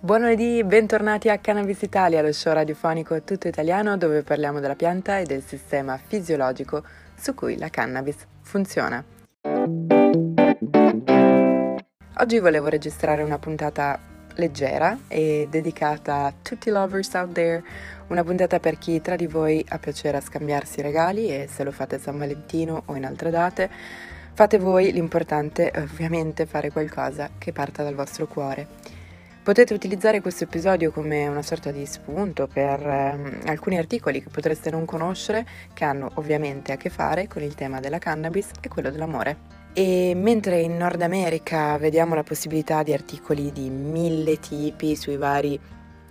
Buon lunedì, bentornati a Cannabis Italia, lo show radiofonico tutto italiano dove parliamo della pianta e del sistema fisiologico su cui la cannabis funziona. Oggi volevo registrare una puntata leggera e dedicata a tutti i lovers out there, una puntata per chi tra di voi ha piacere a scambiarsi regali e se lo fate a San Valentino o in altre date, fate voi, l'importante è ovviamente fare qualcosa che parta dal vostro cuore. Potete utilizzare questo episodio come una sorta di spunto per eh, alcuni articoli che potreste non conoscere, che hanno ovviamente a che fare con il tema della cannabis e quello dell'amore. E mentre in Nord America vediamo la possibilità di articoli di mille tipi sui vari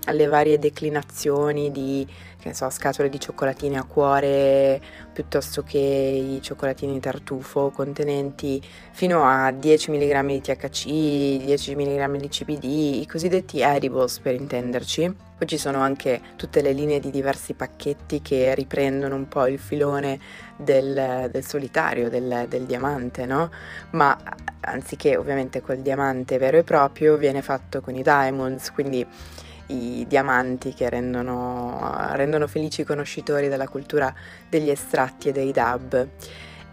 alle varie declinazioni di che so, scatole di cioccolatini a cuore piuttosto che i cioccolatini tartufo contenenti fino a 10 mg di THC, 10 mg di CBD, i cosiddetti edibles per intenderci. Poi ci sono anche tutte le linee di diversi pacchetti che riprendono un po' il filone del, del solitario, del, del diamante, no? Ma anziché ovviamente col diamante vero e proprio, viene fatto con i diamonds, quindi i diamanti che rendono, rendono felici i conoscitori della cultura degli estratti e dei dub.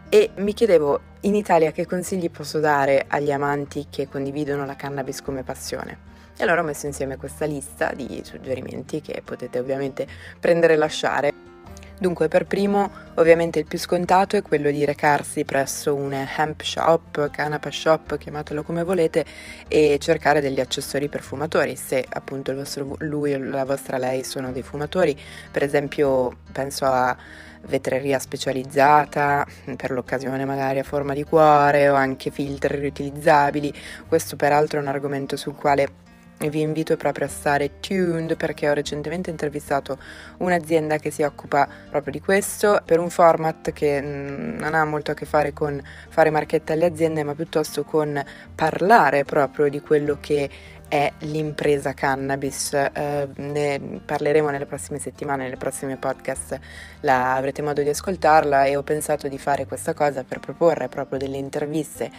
E mi chiedevo in Italia che consigli posso dare agli amanti che condividono la cannabis come passione. E allora ho messo insieme questa lista di suggerimenti che potete ovviamente prendere e lasciare. Dunque, per primo, ovviamente il più scontato è quello di recarsi presso un hemp shop, canapa shop, chiamatelo come volete, e cercare degli accessori perfumatori, se appunto il vostro lui o la vostra lei sono dei fumatori. Per esempio, penso a vetreria specializzata, per l'occasione magari a forma di cuore o anche filtri riutilizzabili. Questo peraltro è un argomento sul quale vi invito proprio a stare tuned perché ho recentemente intervistato un'azienda che si occupa proprio di questo per un format che mm, non ha molto a che fare con fare marchette alle aziende ma piuttosto con parlare proprio di quello che è l'impresa cannabis. Eh, ne parleremo nelle prossime settimane, nelle prossime podcast, la, avrete modo di ascoltarla e ho pensato di fare questa cosa per proporre proprio delle interviste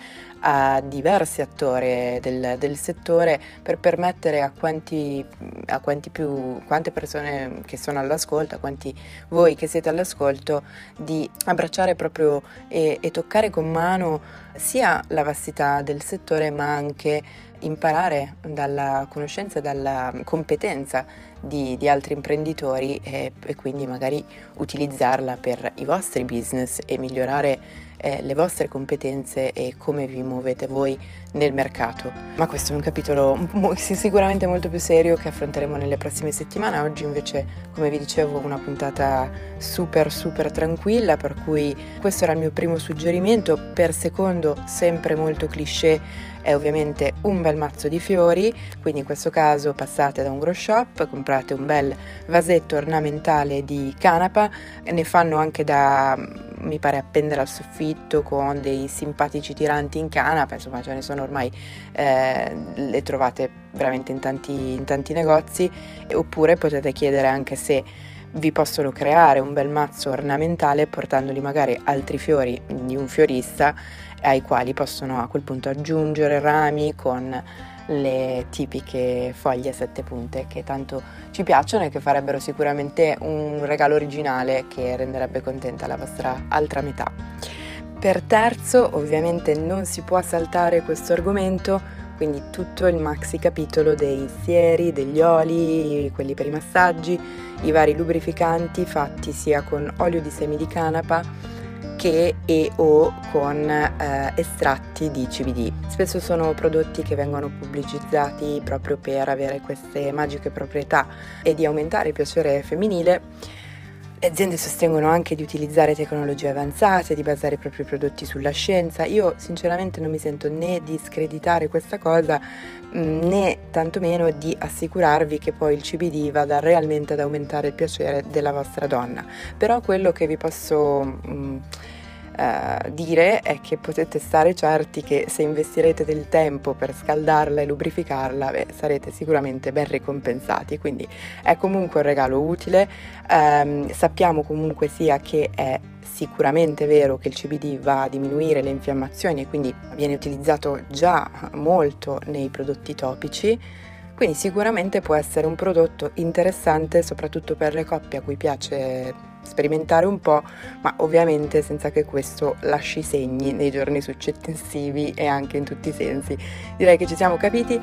a diversi attori del, del settore per permettere a quanti, a quanti più, quante persone che sono all'ascolto, a quanti voi che siete all'ascolto, di abbracciare proprio e, e toccare con mano sia la vastità del settore ma anche imparare dalla conoscenza, dalla competenza di, di altri imprenditori e, e, quindi magari utilizzarla per i vostri business e migliorare eh, le vostre competenze e come vi muovete voi nel mercato. Ma questo è un capitolo sicuramente molto più serio che affronteremo nelle prossime settimane. Oggi invece, come vi dicevo, una puntata super super tranquilla, per cui questo era il mio primo suggerimento. Per secondo, sempre molto cliché è ovviamente un bel mazzo di fiori, quindi in questo caso passate da un grow shop, comprate un bel vasetto ornamentale di canapa, ne fanno anche da mi pare appendere al soffitto con dei simpatici tiranti in canapa, insomma ce ne sono ormai, eh, le trovate veramente in tanti, in tanti negozi, oppure potete chiedere anche se vi possono creare un bel mazzo ornamentale portandoli magari altri fiori di un fiorista ai quali possono a quel punto aggiungere rami con le tipiche foglie a sette punte che tanto ci piacciono e che farebbero sicuramente un regalo originale che renderebbe contenta la vostra altra metà. Per terzo, ovviamente non si può saltare questo argomento, quindi tutto il maxi capitolo dei sieri, degli oli, quelli per i massaggi, i vari lubrificanti fatti sia con olio di semi di canapa che e o con eh, estratti di CBD. Spesso sono prodotti che vengono pubblicizzati proprio per avere queste magiche proprietà e di aumentare il piacere femminile. Le aziende sostengono anche di utilizzare tecnologie avanzate, di basare i propri prodotti sulla scienza. Io sinceramente non mi sento né di screditare questa cosa mm, né tantomeno di assicurarvi che poi il CBD vada realmente ad aumentare il piacere della vostra donna. Però quello che vi posso uh, dire è che potete stare certi che se investirete del tempo per scaldarla e lubrificarla, beh, sarete sicuramente ben ricompensati. Quindi è comunque un regalo utile. Um, sappiamo comunque sia che è sicuramente vero che il CBD va a diminuire le infiammazioni e quindi viene utilizzato già molto nei prodotti topici Quindi sicuramente può essere un prodotto interessante soprattutto per le coppie a cui piace sperimentare un po', ma ovviamente senza che questo lasci segni nei giorni successivi e anche in tutti i sensi. Direi che ci siamo capiti.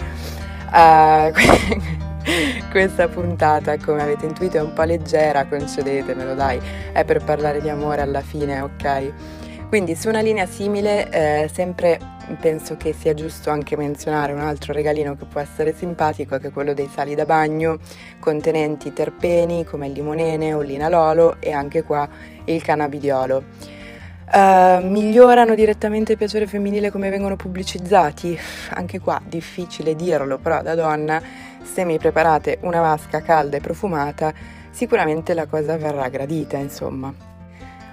Uh, questa puntata, come avete intuito, è un po' leggera, concedetemelo dai, è per parlare di amore alla fine, ok? Quindi su una linea simile, eh, sempre penso che sia giusto anche menzionare un altro regalino che può essere simpatico, che è quello dei sali da bagno, contenenti terpeni come il limonene o l'inalolo e anche qua il cannabidiolo. Uh, migliorano direttamente il piacere femminile come vengono pubblicizzati? Anche qua difficile dirlo, però da donna, se mi preparate una vasca calda e profumata, sicuramente la cosa verrà gradita, insomma.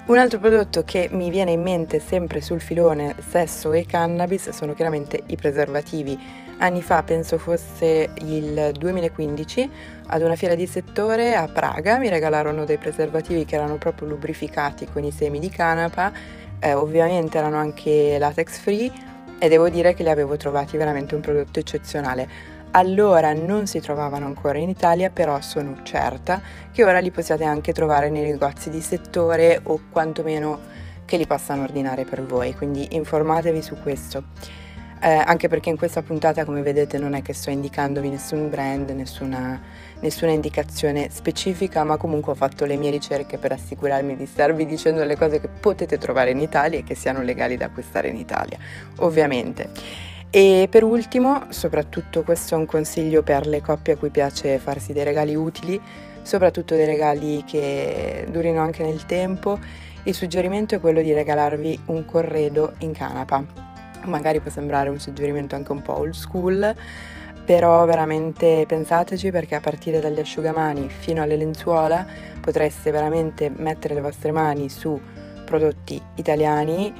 Un altro prodotto che mi viene in mente sempre sul filone sesso e cannabis sono chiaramente i preservativi. Anni fa, penso fosse il 2015, ad una fiera di settore a Praga mi regalarono dei preservativi che erano proprio lubrificati con i semi di canapa, eh, ovviamente erano anche latex free e devo dire che li avevo trovati veramente un prodotto eccezionale allora non si trovavano ancora in Italia, però sono certa che ora li possiate anche trovare nei negozi di settore o quantomeno che li possano ordinare per voi, quindi informatevi su questo. Eh, anche perché in questa puntata, come vedete, non è che sto indicandovi nessun brand, nessuna, nessuna indicazione specifica, ma comunque ho fatto le mie ricerche per assicurarmi di starvi dicendo le cose che potete trovare in Italia e che siano legali da acquistare in Italia, ovviamente. E per ultimo, soprattutto questo è un consiglio per le coppie a cui piace farsi dei regali utili, soprattutto dei regali che durino anche nel tempo, il suggerimento è quello di regalarvi un corredo in canapa. Magari può sembrare un suggerimento anche un po' old school, però veramente pensateci perché a partire dagli asciugamani fino alle lenzuola potreste veramente mettere le vostre mani su prodotti italiani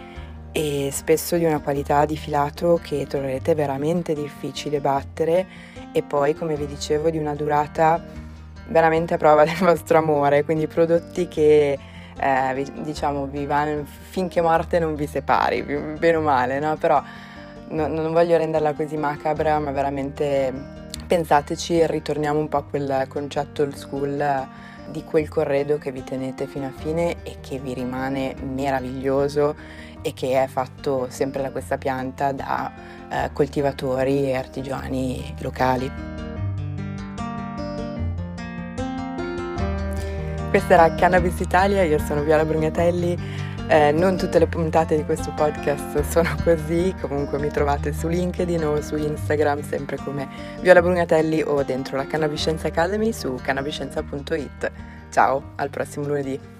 e spesso di una qualità di filato che troverete veramente difficile battere e poi come vi dicevo di una durata veramente a prova del vostro amore, quindi prodotti che eh, vi, diciamo vi vanno finché morte non vi separi, bene o male, no? Però no, non voglio renderla così macabra, ma veramente pensateci e ritorniamo un po' a quel concetto old school di quel corredo che vi tenete fino a fine e che vi rimane meraviglioso e che è fatto sempre da questa pianta da eh, coltivatori e artigiani locali. Questa era Cannabis Italia, io sono Viola Brugnatelli. Eh, non tutte le puntate di questo podcast sono così, comunque mi trovate su LinkedIn o su Instagram sempre come Viola Brugnatelli o dentro la Cannabiscienza Academy su cannabiscienza.it. Ciao, al prossimo lunedì.